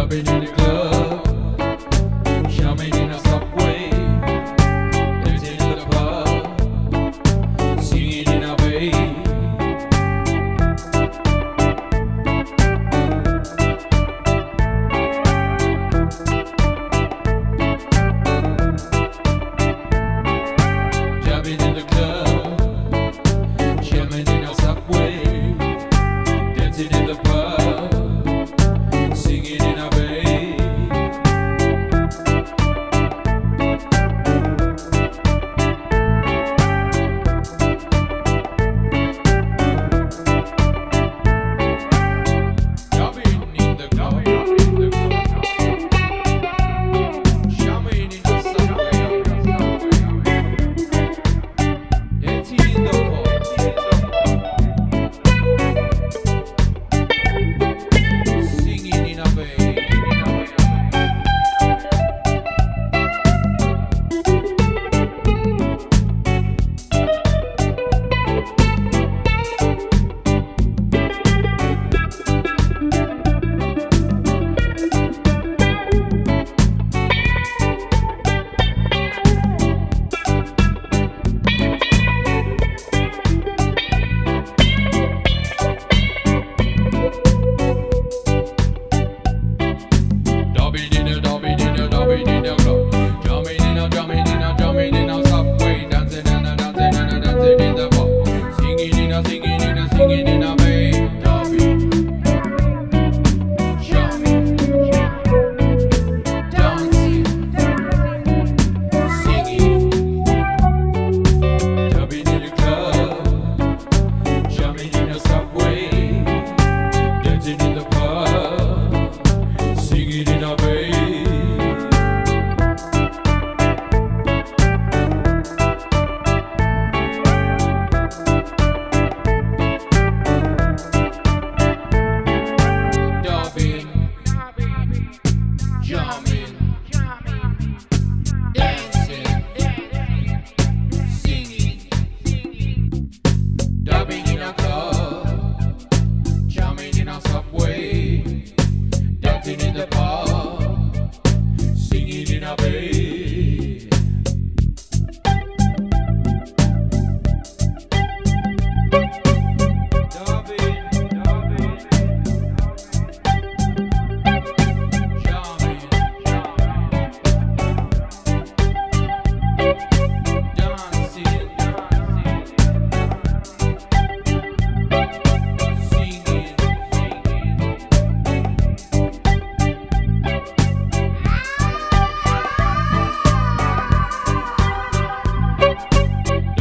clubbing in the club, jamming in a subway, dancing in the pub, singing in a bay. Jamming in the club, jamming in a subway, dancing in the pub. jump.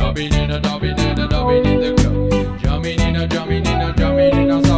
Jumping in a, jumping in a, jumping in the club. Jumping in a, jumping in a, jumping in a.